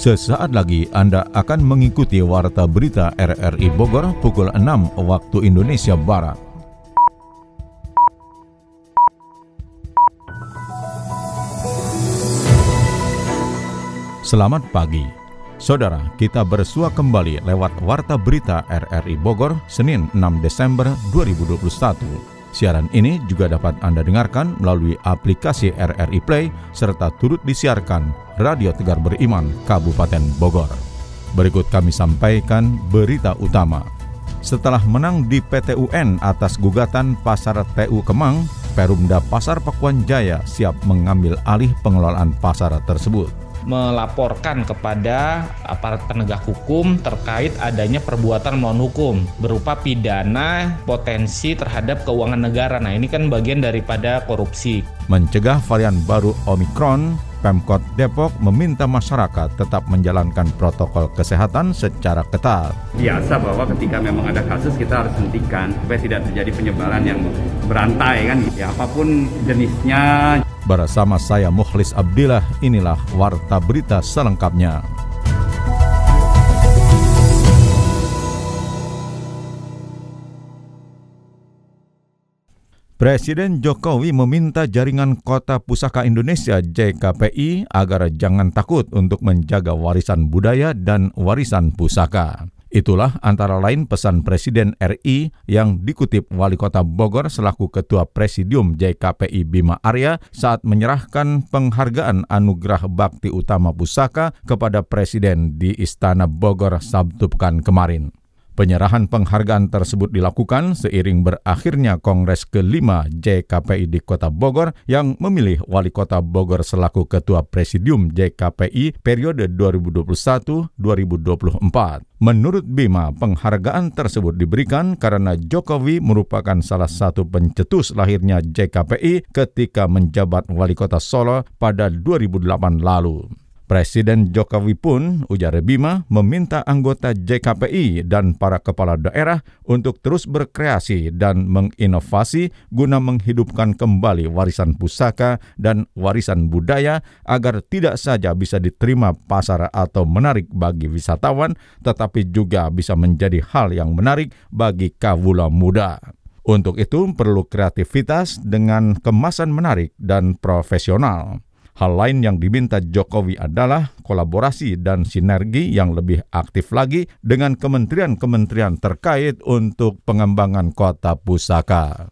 Sesaat lagi Anda akan mengikuti Warta Berita RRI Bogor pukul 6 waktu Indonesia Barat. Selamat pagi. Saudara, kita bersua kembali lewat Warta Berita RRI Bogor, Senin 6 Desember 2021. Siaran ini juga dapat Anda dengarkan melalui aplikasi RRI Play serta turut disiarkan Radio Tegar Beriman Kabupaten Bogor. Berikut kami sampaikan berita utama. Setelah menang di PTUN atas gugatan Pasar TU Kemang, Perumda Pasar Pakuan Jaya siap mengambil alih pengelolaan pasar tersebut melaporkan kepada aparat penegak hukum terkait adanya perbuatan melawan hukum berupa pidana potensi terhadap keuangan negara. Nah, ini kan bagian daripada korupsi. Mencegah varian baru Omikron, Pemkot Depok meminta masyarakat tetap menjalankan protokol kesehatan secara ketat. Biasa bahwa ketika memang ada kasus kita harus hentikan supaya tidak terjadi penyebaran yang berantai kan. Ya apa pun jenisnya. Bersama saya Mukhlis Abdillah, inilah Warta Berita selengkapnya. Presiden Jokowi meminta jaringan Kota Pusaka Indonesia JKPI agar jangan takut untuk menjaga warisan budaya dan warisan pusaka. Itulah antara lain pesan Presiden RI yang dikutip Wali Kota Bogor selaku Ketua Presidium JKPI Bima Arya saat menyerahkan penghargaan Anugerah Bakti Utama Pusaka kepada Presiden di Istana Bogor Sabtu pekan kemarin. Penyerahan penghargaan tersebut dilakukan seiring berakhirnya Kongres kelima JKPI di Kota Bogor yang memilih Wali Kota Bogor selaku Ketua Presidium JKPI periode 2021-2024. Menurut Bima, penghargaan tersebut diberikan karena Jokowi merupakan salah satu pencetus lahirnya JKPI ketika menjabat Wali Kota Solo pada 2008 lalu. Presiden Jokowi pun, ujar Bima, meminta anggota JKPI dan para kepala daerah untuk terus berkreasi dan menginovasi guna menghidupkan kembali warisan pusaka dan warisan budaya agar tidak saja bisa diterima pasar atau menarik bagi wisatawan, tetapi juga bisa menjadi hal yang menarik bagi kawula muda. Untuk itu perlu kreativitas dengan kemasan menarik dan profesional. Hal lain yang diminta Jokowi adalah kolaborasi dan sinergi yang lebih aktif lagi dengan kementerian-kementerian terkait untuk pengembangan kota pusaka.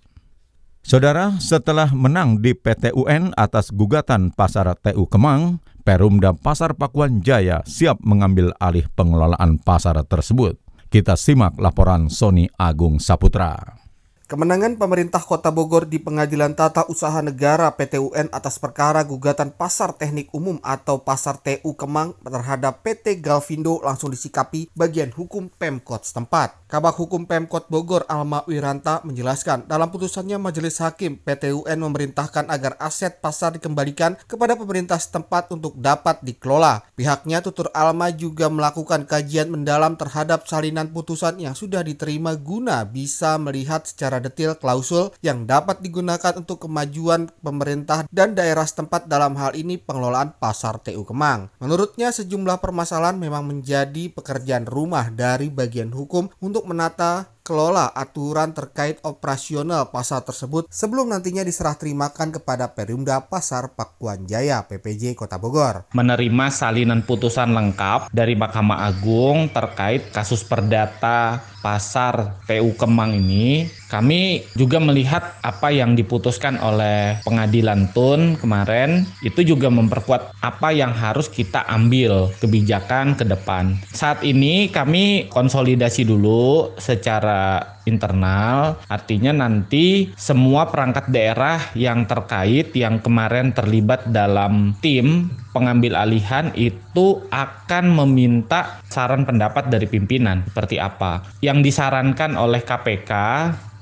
Saudara, setelah menang di PT UN atas gugatan Pasar TU Kemang, Perumda Pasar Pakuan Jaya siap mengambil alih pengelolaan pasar tersebut. Kita simak laporan Sony Agung Saputra. Kemenangan pemerintah Kota Bogor di Pengadilan Tata Usaha Negara PTUN atas perkara gugatan Pasar Teknik Umum atau Pasar TU Kemang terhadap PT Galvindo langsung disikapi bagian hukum Pemkot setempat. Kabak Hukum Pemkot Bogor Alma Wiranta menjelaskan dalam putusannya Majelis Hakim PTUN memerintahkan agar aset pasar dikembalikan kepada pemerintah setempat untuk dapat dikelola. Pihaknya tutur Alma juga melakukan kajian mendalam terhadap salinan putusan yang sudah diterima guna bisa melihat secara secara detail klausul yang dapat digunakan untuk kemajuan pemerintah dan daerah setempat dalam hal ini pengelolaan pasar TU Kemang. Menurutnya sejumlah permasalahan memang menjadi pekerjaan rumah dari bagian hukum untuk menata kelola aturan terkait operasional pasar tersebut sebelum nantinya diserah terimakan kepada Perumda Pasar Pakuan Jaya PPJ Kota Bogor. Menerima salinan putusan lengkap dari Mahkamah Agung terkait kasus perdata pasar PU Kemang ini, kami juga melihat apa yang diputuskan oleh pengadilan Tun kemarin itu juga memperkuat apa yang harus kita ambil kebijakan ke depan. Saat ini kami konsolidasi dulu secara internal, artinya nanti semua perangkat daerah yang terkait yang kemarin terlibat dalam tim pengambil alihan itu akan meminta saran pendapat dari pimpinan seperti apa. Yang disarankan oleh KPK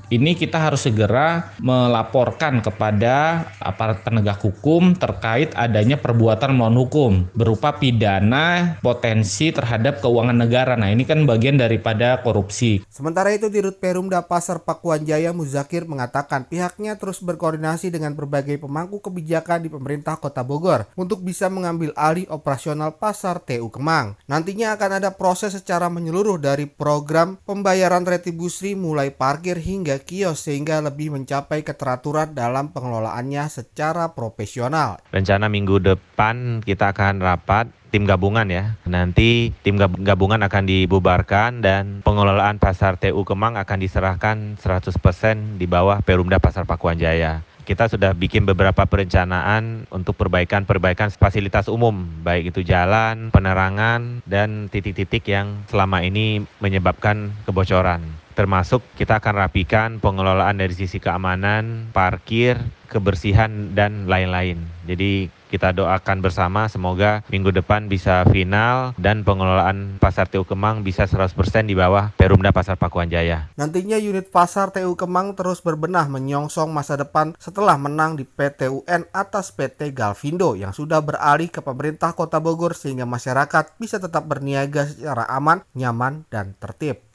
ini kita harus segera melaporkan kepada aparat penegak hukum terkait adanya perbuatan melawan hukum berupa pidana potensi terhadap keuangan negara. Nah, ini kan bagian daripada korupsi. Sementara itu di Rut Perumda Pasar Pakuan Jaya Muzakir mengatakan pihaknya terus berkoordinasi dengan berbagai pemangku kebijakan di pemerintah Kota Bogor untuk bisa mengambil alih operasional pasar TU Kemang. Nantinya akan ada proses secara menyeluruh dari program pembayaran retribusi mulai parkir hingga kios sehingga lebih mencapai keteraturan dalam pengelolaannya secara profesional. Rencana minggu depan kita akan rapat tim gabungan ya. Nanti tim gabungan akan dibubarkan dan pengelolaan pasar TU Kemang akan diserahkan 100% di bawah Perumda Pasar Pakuan Jaya kita sudah bikin beberapa perencanaan untuk perbaikan-perbaikan fasilitas umum, baik itu jalan, penerangan, dan titik-titik yang selama ini menyebabkan kebocoran termasuk kita akan rapikan pengelolaan dari sisi keamanan, parkir, kebersihan dan lain-lain. Jadi kita doakan bersama semoga minggu depan bisa final dan pengelolaan Pasar TU Kemang bisa 100% di bawah Perumda Pasar Pakuan Jaya. Nantinya unit Pasar TU Kemang terus berbenah menyongsong masa depan setelah menang di PTUN atas PT Galvindo yang sudah beralih ke pemerintah Kota Bogor sehingga masyarakat bisa tetap berniaga secara aman, nyaman, dan tertib.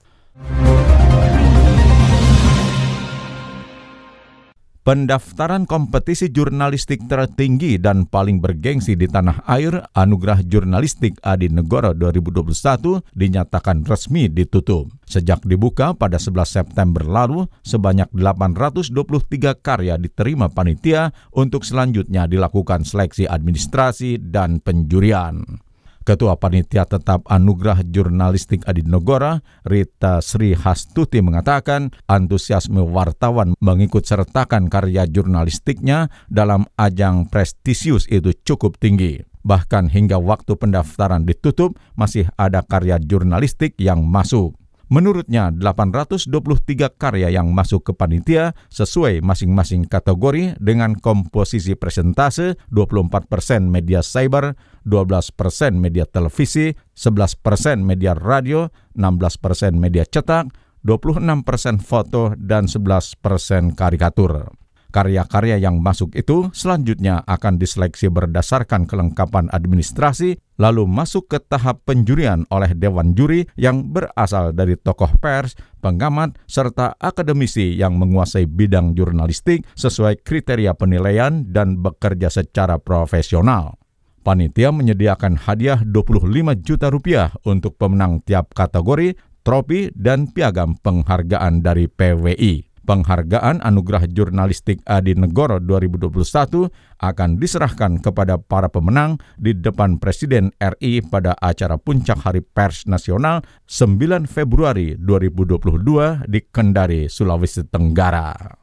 Pendaftaran kompetisi jurnalistik tertinggi dan paling bergengsi di tanah air, Anugerah Jurnalistik Adi Negoro 2021 dinyatakan resmi ditutup. Sejak dibuka pada 11 September lalu, sebanyak 823 karya diterima panitia untuk selanjutnya dilakukan seleksi administrasi dan penjurian. Ketua Panitia Tetap Anugerah Jurnalistik Adinegora, Rita Sri Hastuti mengatakan antusiasme wartawan mengikut sertakan karya jurnalistiknya dalam ajang prestisius itu cukup tinggi. Bahkan hingga waktu pendaftaran ditutup, masih ada karya jurnalistik yang masuk. Menurutnya, 823 karya yang masuk ke panitia sesuai masing-masing kategori dengan komposisi presentase 24% media cyber, 12% media televisi, 11% media radio, 16% media cetak, 26% foto, dan 11% karikatur. Karya-karya yang masuk itu selanjutnya akan diseleksi berdasarkan kelengkapan administrasi, lalu masuk ke tahap penjurian oleh Dewan Juri yang berasal dari tokoh pers, pengamat, serta akademisi yang menguasai bidang jurnalistik sesuai kriteria penilaian dan bekerja secara profesional. Panitia menyediakan hadiah 25 juta rupiah untuk pemenang tiap kategori, trofi, dan piagam penghargaan dari PWI. Penghargaan Anugerah Jurnalistik Adi Negoro 2021 akan diserahkan kepada para pemenang di depan Presiden RI pada acara Puncak Hari Pers Nasional 9 Februari 2022 di Kendari, Sulawesi Tenggara.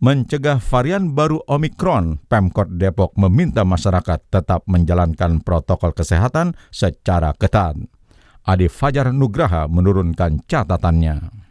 Mencegah varian baru Omikron, Pemkot Depok meminta masyarakat tetap menjalankan protokol kesehatan secara ketat. Adi Fajar Nugraha menurunkan catatannya.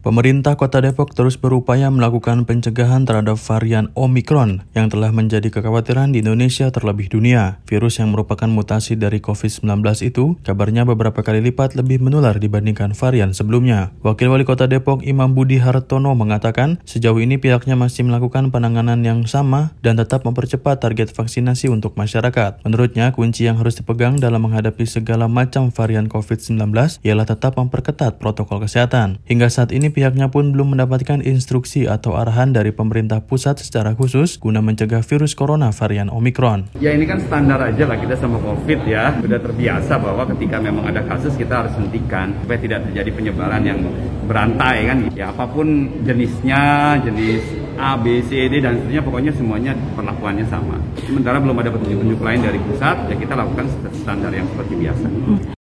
Pemerintah Kota Depok terus berupaya melakukan pencegahan terhadap varian Omicron yang telah menjadi kekhawatiran di Indonesia terlebih dunia. Virus yang merupakan mutasi dari COVID-19 itu kabarnya beberapa kali lipat lebih menular dibandingkan varian sebelumnya. Wakil Wali Kota Depok Imam Budi Hartono mengatakan sejauh ini pihaknya masih melakukan penanganan yang sama dan tetap mempercepat target vaksinasi untuk masyarakat. Menurutnya, kunci yang harus dipegang dalam menghadapi segala macam varian COVID-19 ialah tetap memperketat protokol kesehatan. Hingga saat ini pihaknya pun belum mendapatkan instruksi atau arahan dari pemerintah pusat secara khusus guna mencegah virus corona varian Omicron. Ya ini kan standar aja lah kita sama COVID ya. Sudah terbiasa bahwa ketika memang ada kasus kita harus hentikan supaya tidak terjadi penyebaran yang berantai kan. Ya apa pun jenisnya, jenis A, B, C, D dan seterusnya pokoknya semuanya perlakuannya sama. Sementara belum ada petunjuk-petunjuk lain dari pusat, ya kita lakukan standar yang seperti biasa.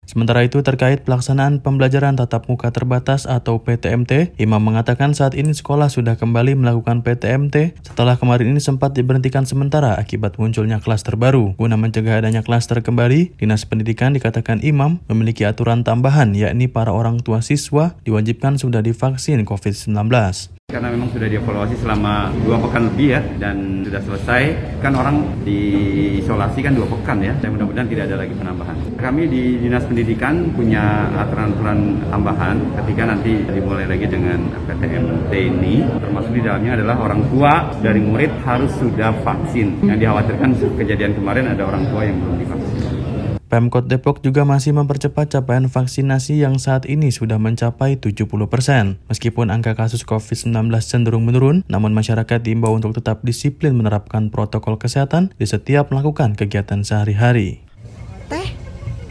Sementara itu terkait pelaksanaan pembelajaran tatap muka terbatas atau PTMT, Imam mengatakan saat ini sekolah sudah kembali melakukan PTMT setelah kemarin ini sempat diberhentikan sementara akibat munculnya klaster baru. Guna mencegah adanya klaster kembali, Dinas Pendidikan dikatakan Imam memiliki aturan tambahan yakni para orang tua siswa diwajibkan sudah divaksin COVID-19. Karena memang sudah dievaluasi selama dua pekan lebih ya dan sudah selesai. Kan orang diisolasi kan dua pekan ya. Dan mudah-mudahan tidak ada lagi penambahan. Kami di Dinas Pendidikan punya aturan-aturan tambahan ketika nanti dimulai lagi dengan PTMT ini. Termasuk di dalamnya adalah orang tua dari murid harus sudah vaksin. Yang dikhawatirkan kejadian kemarin ada orang tua yang belum divaksin. Pemkot Depok juga masih mempercepat capaian vaksinasi yang saat ini sudah mencapai 70%. Meskipun angka kasus COVID-19 cenderung menurun, namun masyarakat diimbau untuk tetap disiplin menerapkan protokol kesehatan di setiap melakukan kegiatan sehari-hari. Teh,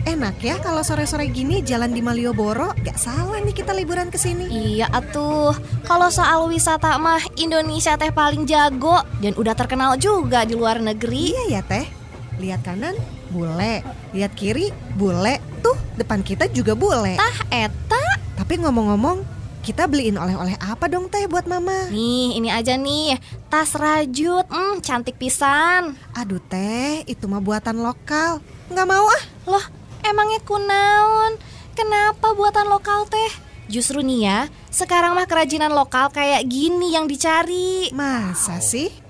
enak ya kalau sore-sore gini jalan di Malioboro. Gak salah nih kita liburan ke sini. Iya atuh, kalau soal wisata mah Indonesia teh paling jago dan udah terkenal juga di luar negeri. Iya ya teh, lihat kanan bule, lihat kiri bule, tuh depan kita juga bule. Tah eta. Tapi ngomong-ngomong, kita beliin oleh-oleh apa dong teh buat mama? Nih, ini aja nih, tas rajut, hmm, cantik pisan. Aduh teh, itu mah buatan lokal. Nggak mau ah. Loh, emangnya kunaon? Kenapa buatan lokal teh? Justru nih ya, sekarang mah kerajinan lokal kayak gini yang dicari. Masa sih?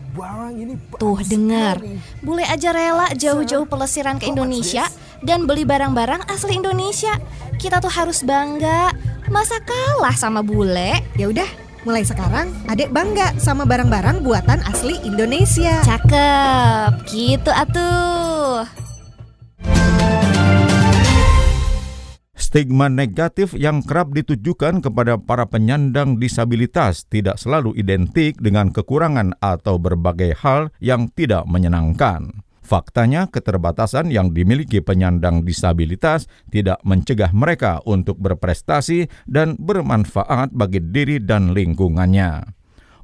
Tuh dengar, bule aja rela jauh-jauh pelesiran ke Indonesia dan beli barang-barang asli Indonesia. Kita tuh harus bangga. Masa kalah sama bule? Ya udah, mulai sekarang adek bangga sama barang-barang buatan asli Indonesia. Cakep, gitu atuh. Stigma negatif yang kerap ditujukan kepada para penyandang disabilitas tidak selalu identik dengan kekurangan atau berbagai hal yang tidak menyenangkan. Faktanya, keterbatasan yang dimiliki penyandang disabilitas tidak mencegah mereka untuk berprestasi dan bermanfaat bagi diri dan lingkungannya.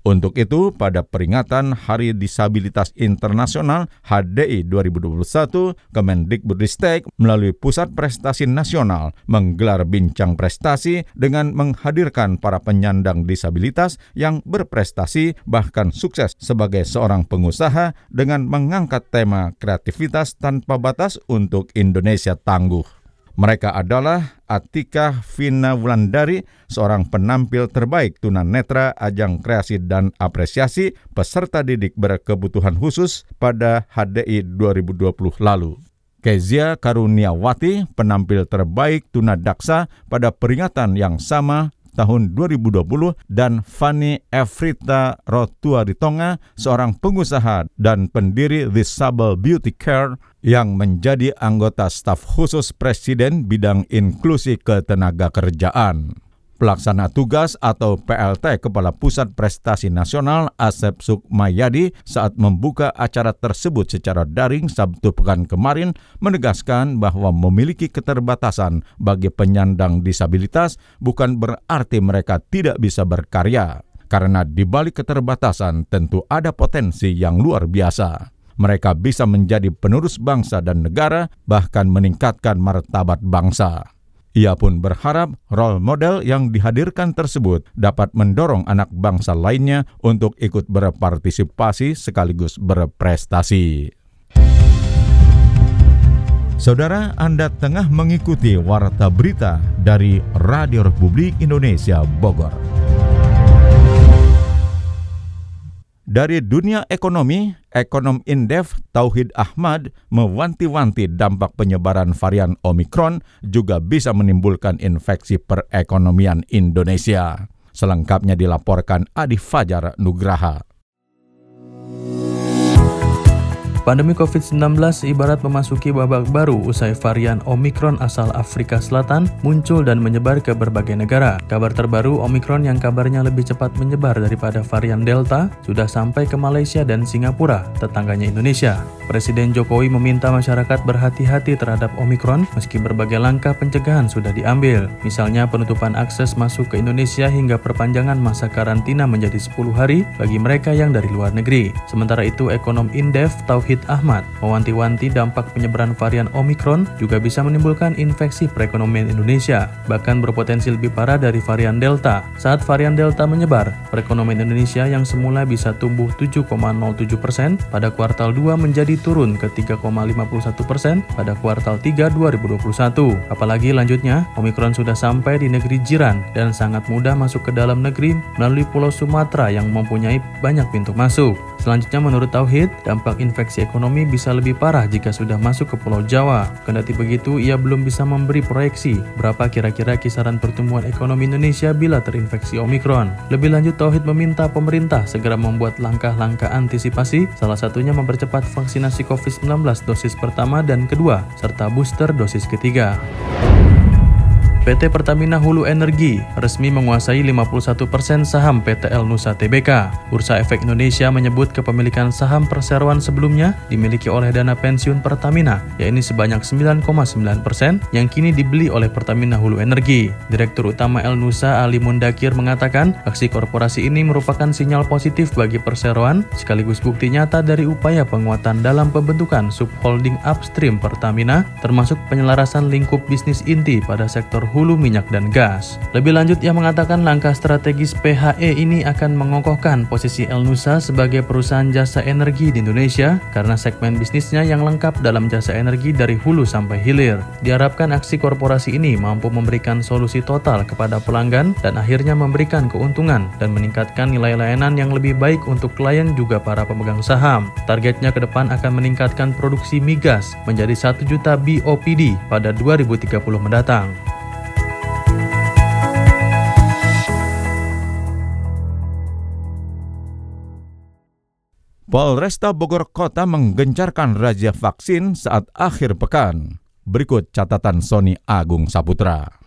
Untuk itu, pada peringatan Hari Disabilitas Internasional HDI 2021, Kemendikbudristek melalui Pusat Prestasi Nasional menggelar bincang prestasi dengan menghadirkan para penyandang disabilitas yang berprestasi bahkan sukses sebagai seorang pengusaha dengan mengangkat tema kreativitas tanpa batas untuk Indonesia tangguh. Mereka adalah Atika Vina Wulandari, seorang penampil terbaik tunanetra ajang kreasi dan apresiasi peserta didik berkebutuhan khusus pada HDI 2020 lalu. Kezia Karuniawati, penampil terbaik tunadaksa pada peringatan yang sama tahun 2020 dan Fanny Efrita Rotuaritonga, seorang pengusaha dan pendiri Disable Beauty Care yang menjadi anggota staf khusus Presiden bidang inklusi ketenaga kerjaan. Pelaksana tugas atau PLT Kepala Pusat Prestasi Nasional Asep Sukmayadi saat membuka acara tersebut secara daring Sabtu pekan kemarin menegaskan bahwa memiliki keterbatasan bagi penyandang disabilitas bukan berarti mereka tidak bisa berkarya. Karena di balik keterbatasan tentu ada potensi yang luar biasa mereka bisa menjadi penerus bangsa dan negara, bahkan meningkatkan martabat bangsa. Ia pun berharap role model yang dihadirkan tersebut dapat mendorong anak bangsa lainnya untuk ikut berpartisipasi sekaligus berprestasi. Saudara, Anda tengah mengikuti Warta Berita dari Radio Republik Indonesia Bogor. Dari dunia ekonomi, ekonom Indef Tauhid Ahmad mewanti-wanti dampak penyebaran varian Omikron juga bisa menimbulkan infeksi perekonomian Indonesia. Selengkapnya dilaporkan Adi Fajar Nugraha. Pandemi COVID-19 ibarat memasuki babak baru usai varian Omikron asal Afrika Selatan muncul dan menyebar ke berbagai negara. Kabar terbaru Omikron yang kabarnya lebih cepat menyebar daripada varian Delta sudah sampai ke Malaysia dan Singapura, tetangganya Indonesia. Presiden Jokowi meminta masyarakat berhati-hati terhadap Omikron meski berbagai langkah pencegahan sudah diambil. Misalnya penutupan akses masuk ke Indonesia hingga perpanjangan masa karantina menjadi 10 hari bagi mereka yang dari luar negeri. Sementara itu ekonom Indef Tauhid Wahid Ahmad mewanti-wanti dampak penyebaran varian Omikron juga bisa menimbulkan infeksi perekonomian Indonesia, bahkan berpotensi lebih parah dari varian Delta. Saat varian Delta menyebar, perekonomian Indonesia yang semula bisa tumbuh 7,07 persen pada kuartal 2 menjadi turun ke 3,51 persen pada kuartal 3 2021. Apalagi lanjutnya, Omikron sudah sampai di negeri jiran dan sangat mudah masuk ke dalam negeri melalui Pulau Sumatera yang mempunyai banyak pintu masuk. Selanjutnya menurut Tauhid, dampak infeksi ekonomi bisa lebih parah jika sudah masuk ke Pulau Jawa. Kendati begitu, ia belum bisa memberi proyeksi berapa kira-kira kisaran pertumbuhan ekonomi Indonesia bila terinfeksi Omikron. Lebih lanjut, Tauhid meminta pemerintah segera membuat langkah-langkah antisipasi, salah satunya mempercepat vaksinasi COVID-19 dosis pertama dan kedua, serta booster dosis ketiga. PT Pertamina Hulu Energi resmi menguasai 51% saham PTL Nusa Tbk. Bursa Efek Indonesia menyebut kepemilikan saham perseroan sebelumnya dimiliki oleh dana pensiun Pertamina, yakni sebanyak 9,9% yang kini dibeli oleh Pertamina Hulu Energi. Direktur Utama El Nusa Ali Mundakir mengatakan, aksi korporasi ini merupakan sinyal positif bagi perseroan sekaligus bukti nyata dari upaya penguatan dalam pembentukan subholding upstream Pertamina termasuk penyelarasan lingkup bisnis inti pada sektor hulu minyak dan gas. Lebih lanjut, ia mengatakan langkah strategis PHE ini akan mengokohkan posisi El Nusa sebagai perusahaan jasa energi di Indonesia karena segmen bisnisnya yang lengkap dalam jasa energi dari hulu sampai hilir. Diharapkan aksi korporasi ini mampu memberikan solusi total kepada pelanggan dan akhirnya memberikan keuntungan dan meningkatkan nilai layanan yang lebih baik untuk klien juga para pemegang saham. Targetnya ke depan akan meningkatkan produksi migas menjadi 1 juta BOPD pada 2030 mendatang. Polresta Bogor Kota menggencarkan razia vaksin saat akhir pekan. Berikut catatan Sony Agung Saputra.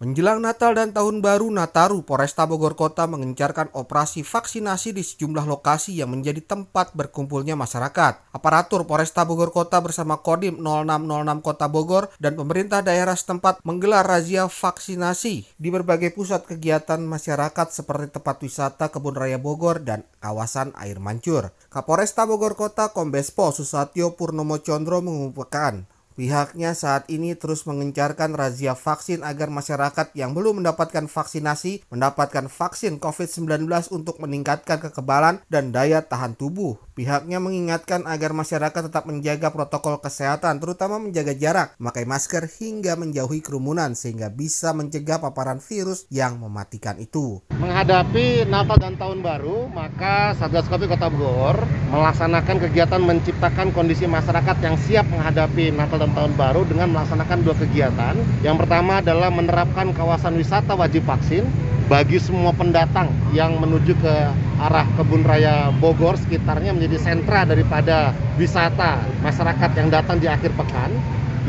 Menjelang Natal dan Tahun Baru Nataru, Polresta Bogor Kota mengencarkan operasi vaksinasi di sejumlah lokasi yang menjadi tempat berkumpulnya masyarakat. Aparatur Polresta Bogor Kota bersama Kodim 0606 Kota Bogor dan pemerintah daerah setempat menggelar razia vaksinasi di berbagai pusat kegiatan masyarakat seperti tempat wisata Kebun Raya Bogor dan kawasan air mancur. Kapolresta Bogor Kota Kombes Pol Susatyo Purnomo Condro mengungkapkan Pihaknya saat ini terus mengencarkan razia vaksin agar masyarakat yang belum mendapatkan vaksinasi mendapatkan vaksin COVID-19 untuk meningkatkan kekebalan dan daya tahan tubuh. Pihaknya mengingatkan agar masyarakat tetap menjaga protokol kesehatan, terutama menjaga jarak, memakai masker hingga menjauhi kerumunan sehingga bisa mencegah paparan virus yang mematikan itu. Menghadapi Natal dan Tahun Baru, maka Satgas Covid Kota Bogor melaksanakan kegiatan menciptakan kondisi masyarakat yang siap menghadapi Natal dan tahun baru dengan melaksanakan dua kegiatan. Yang pertama adalah menerapkan kawasan wisata wajib vaksin bagi semua pendatang yang menuju ke arah Kebun Raya Bogor sekitarnya menjadi sentra daripada wisata masyarakat yang datang di akhir pekan.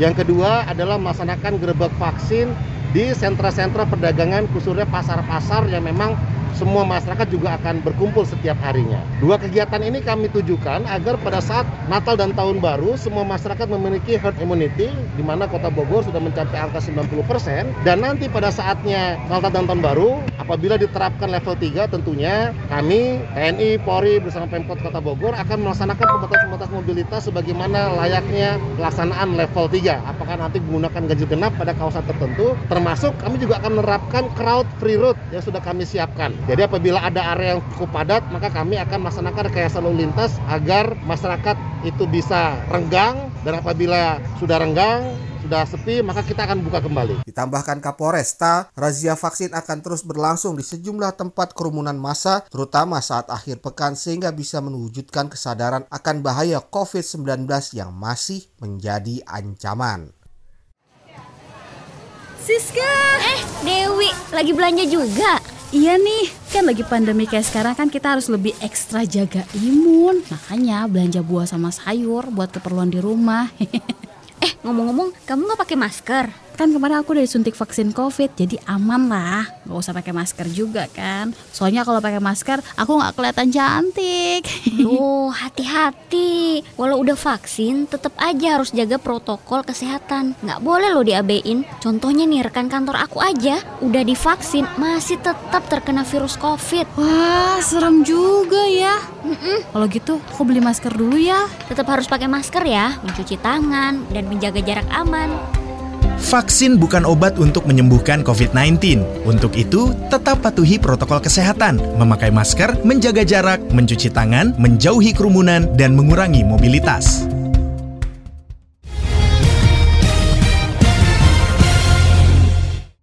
Yang kedua adalah melaksanakan gerbek vaksin di sentra-sentra perdagangan khususnya pasar-pasar yang memang semua masyarakat juga akan berkumpul setiap harinya. Dua kegiatan ini kami tujukan agar pada saat Natal dan Tahun Baru semua masyarakat memiliki herd immunity di mana Kota Bogor sudah mencapai angka 90% dan nanti pada saatnya Natal dan Tahun Baru apabila diterapkan level 3 tentunya kami TNI, Polri bersama Pemkot Kota Bogor akan melaksanakan pembatas-pembatas mobilitas sebagaimana layaknya pelaksanaan level 3. Apakah nanti menggunakan ganjil genap pada kawasan tertentu termasuk kami juga akan menerapkan crowd free road yang sudah kami siapkan. Jadi apabila ada area yang cukup padat, maka kami akan melaksanakan rekayasa lalu lintas agar masyarakat itu bisa renggang dan apabila sudah renggang, sudah sepi, maka kita akan buka kembali. Ditambahkan Kapolresta, razia vaksin akan terus berlangsung di sejumlah tempat kerumunan massa, terutama saat akhir pekan sehingga bisa mewujudkan kesadaran akan bahaya COVID-19 yang masih menjadi ancaman. Siska! Eh, Dewi, lagi belanja juga? Iya nih, kan lagi pandemi kayak sekarang kan kita harus lebih ekstra jaga imun. Makanya belanja buah sama sayur buat keperluan di rumah. eh, ngomong-ngomong, kamu nggak pakai masker? Kan kemarin aku udah disuntik vaksin covid jadi aman lah. Gak usah pakai masker juga kan. Soalnya kalau pakai masker aku nggak kelihatan cantik. Oh hati-hati. Walau udah vaksin tetap aja harus jaga protokol kesehatan. Nggak boleh loh diabein. Contohnya nih rekan kantor aku aja Udah divaksin masih tetap terkena virus covid. Wah serem juga ya. Mm -mm. Kalau gitu aku beli masker dulu ya. Tetap harus pakai masker ya. Mencuci tangan dan menjaga jarak aman vaksin bukan obat untuk menyembuhkan COVID-19. Untuk itu, tetap patuhi protokol kesehatan, memakai masker, menjaga jarak, mencuci tangan, menjauhi kerumunan, dan mengurangi mobilitas.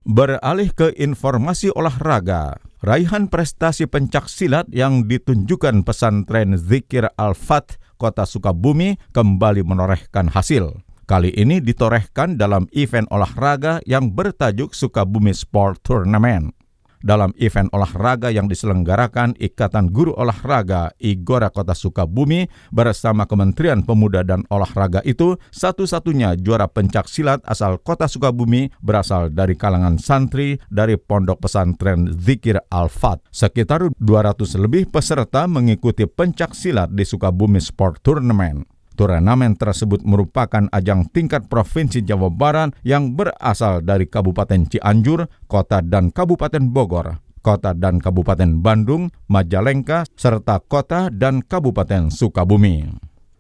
Beralih ke informasi olahraga, raihan prestasi pencak silat yang ditunjukkan pesantren Zikir Al-Fat, Kota Sukabumi, kembali menorehkan hasil. Kali ini ditorehkan dalam event olahraga yang bertajuk Sukabumi Sport Tournament dalam event olahraga yang diselenggarakan Ikatan Guru Olahraga Igora Kota Sukabumi bersama Kementerian Pemuda dan Olahraga itu satu-satunya juara pencak silat asal Kota Sukabumi berasal dari kalangan santri dari Pondok Pesantren Zikir Al-Fat. Sekitar 200 lebih peserta mengikuti pencak silat di Sukabumi Sport Tournament. Turnamen tersebut merupakan ajang tingkat Provinsi Jawa Barat yang berasal dari Kabupaten Cianjur, Kota dan Kabupaten Bogor, Kota dan Kabupaten Bandung, Majalengka, serta Kota dan Kabupaten Sukabumi.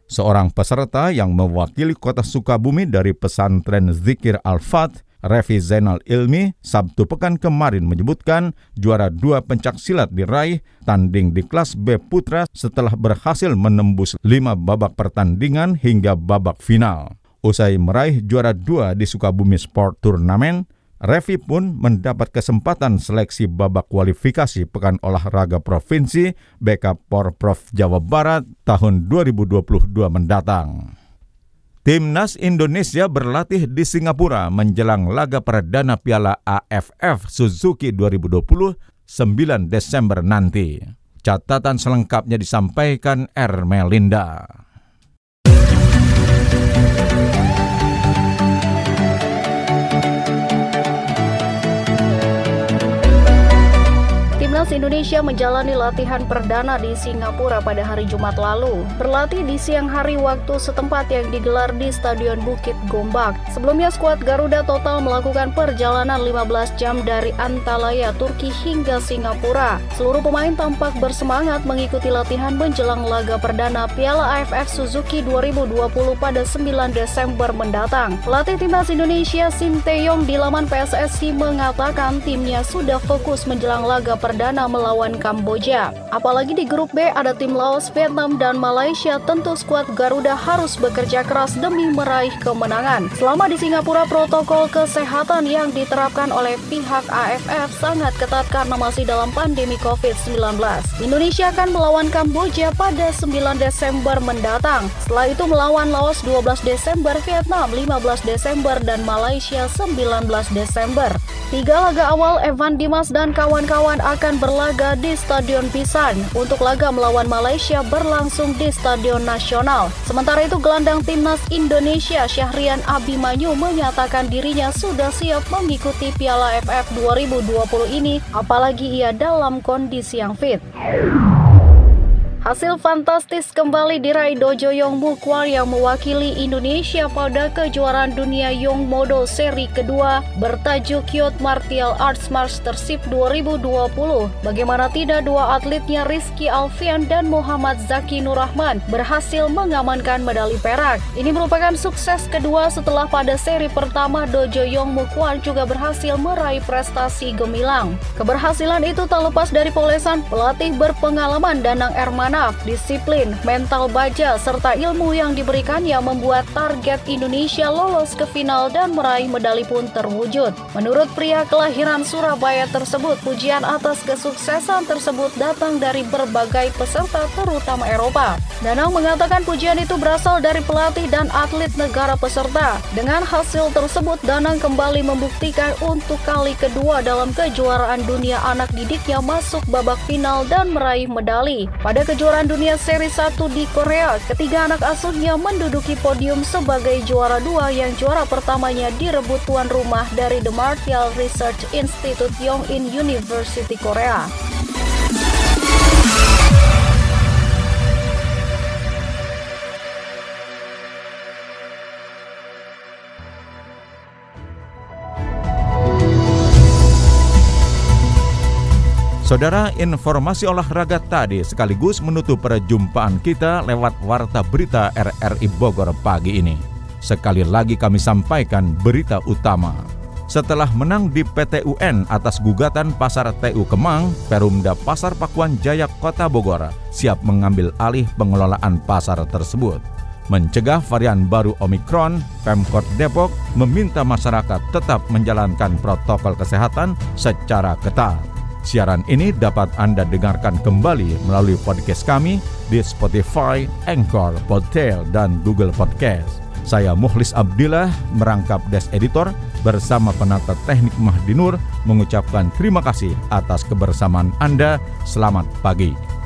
Seorang peserta yang mewakili Kota Sukabumi dari pesantren Zikir Al-Fat Revi Zainal Ilmi Sabtu pekan kemarin menyebutkan juara dua pencak silat diraih tanding di kelas B Putra setelah berhasil menembus lima babak pertandingan hingga babak final. Usai meraih juara dua di Sukabumi Sport Turnamen, Revi pun mendapat kesempatan seleksi babak kualifikasi Pekan Olahraga Provinsi BK Porprov Jawa Barat tahun 2022 mendatang. Timnas Indonesia berlatih di Singapura menjelang laga perdana Piala AFF Suzuki 2020 9 Desember nanti. Catatan selengkapnya disampaikan Ermelinda. Timnas Indonesia menjalani latihan perdana di Singapura pada hari Jumat lalu. Berlatih di siang hari waktu setempat yang digelar di Stadion Bukit Gombak. Sebelumnya skuad Garuda total melakukan perjalanan 15 jam dari Antalya, Turki hingga Singapura. Seluruh pemain tampak bersemangat mengikuti latihan menjelang laga perdana Piala AFF Suzuki 2020 pada 9 Desember mendatang. Pelatih Timnas Indonesia Sim Taeyong di laman PSSI mengatakan timnya sudah fokus menjelang laga perdana melawan Kamboja. Apalagi di grup B ada tim Laos, Vietnam, dan Malaysia, tentu skuad Garuda harus bekerja keras demi meraih kemenangan. Selama di Singapura, protokol kesehatan yang diterapkan oleh pihak AFF sangat ketat karena masih dalam pandemi COVID-19. Indonesia akan melawan Kamboja pada 9 Desember mendatang. Setelah itu melawan Laos 12 Desember, Vietnam 15 Desember, dan Malaysia 19 Desember. Tiga laga awal Evan Dimas dan kawan-kawan akan berlaga di Stadion Pisan. Untuk laga melawan Malaysia berlangsung di Stadion Nasional. Sementara itu gelandang timnas Indonesia Syahrian Abimanyu menyatakan dirinya sudah siap mengikuti Piala FF 2020 ini apalagi ia dalam kondisi yang fit. Hasil fantastis kembali diraih Dojo Yong Mukwar yang mewakili Indonesia pada kejuaraan dunia Yong Modo seri kedua bertajuk Youth Martial Arts Mastership 2020. Bagaimana tidak dua atletnya Rizky Alfian dan Muhammad Zaki Nurrahman berhasil mengamankan medali perak. Ini merupakan sukses kedua setelah pada seri pertama Dojo Yong Mukwar juga berhasil meraih prestasi gemilang. Keberhasilan itu tak lepas dari polesan pelatih berpengalaman Danang Ermana disiplin, mental baja, serta ilmu yang diberikan yang membuat target Indonesia lolos ke final dan meraih medali pun terwujud. Menurut pria kelahiran Surabaya tersebut, pujian atas kesuksesan tersebut datang dari berbagai peserta terutama Eropa. Danang mengatakan pujian itu berasal dari pelatih dan atlet negara peserta. Dengan hasil tersebut, Danang kembali membuktikan untuk kali kedua dalam kejuaraan dunia anak didiknya masuk babak final dan meraih medali. Pada kejuaraan kejuaraan dunia seri 1 di Korea, ketiga anak asuhnya menduduki podium sebagai juara dua yang juara pertamanya direbut tuan rumah dari The Martial Research Institute Yongin University Korea. Saudara, informasi olahraga tadi sekaligus menutup perjumpaan kita lewat Warta Berita RRI Bogor pagi ini. Sekali lagi kami sampaikan berita utama. Setelah menang di PTUN atas gugatan Pasar TU Kemang, Perumda Pasar Pakuan Jaya Kota Bogor siap mengambil alih pengelolaan pasar tersebut. Mencegah varian baru Omikron, Pemkot Depok meminta masyarakat tetap menjalankan protokol kesehatan secara ketat. Siaran ini dapat Anda dengarkan kembali melalui podcast kami di Spotify, Anchor, Podtail, dan Google Podcast. Saya Muhlis Abdillah merangkap Des Editor bersama penata teknik Mahdinur mengucapkan terima kasih atas kebersamaan Anda. Selamat pagi.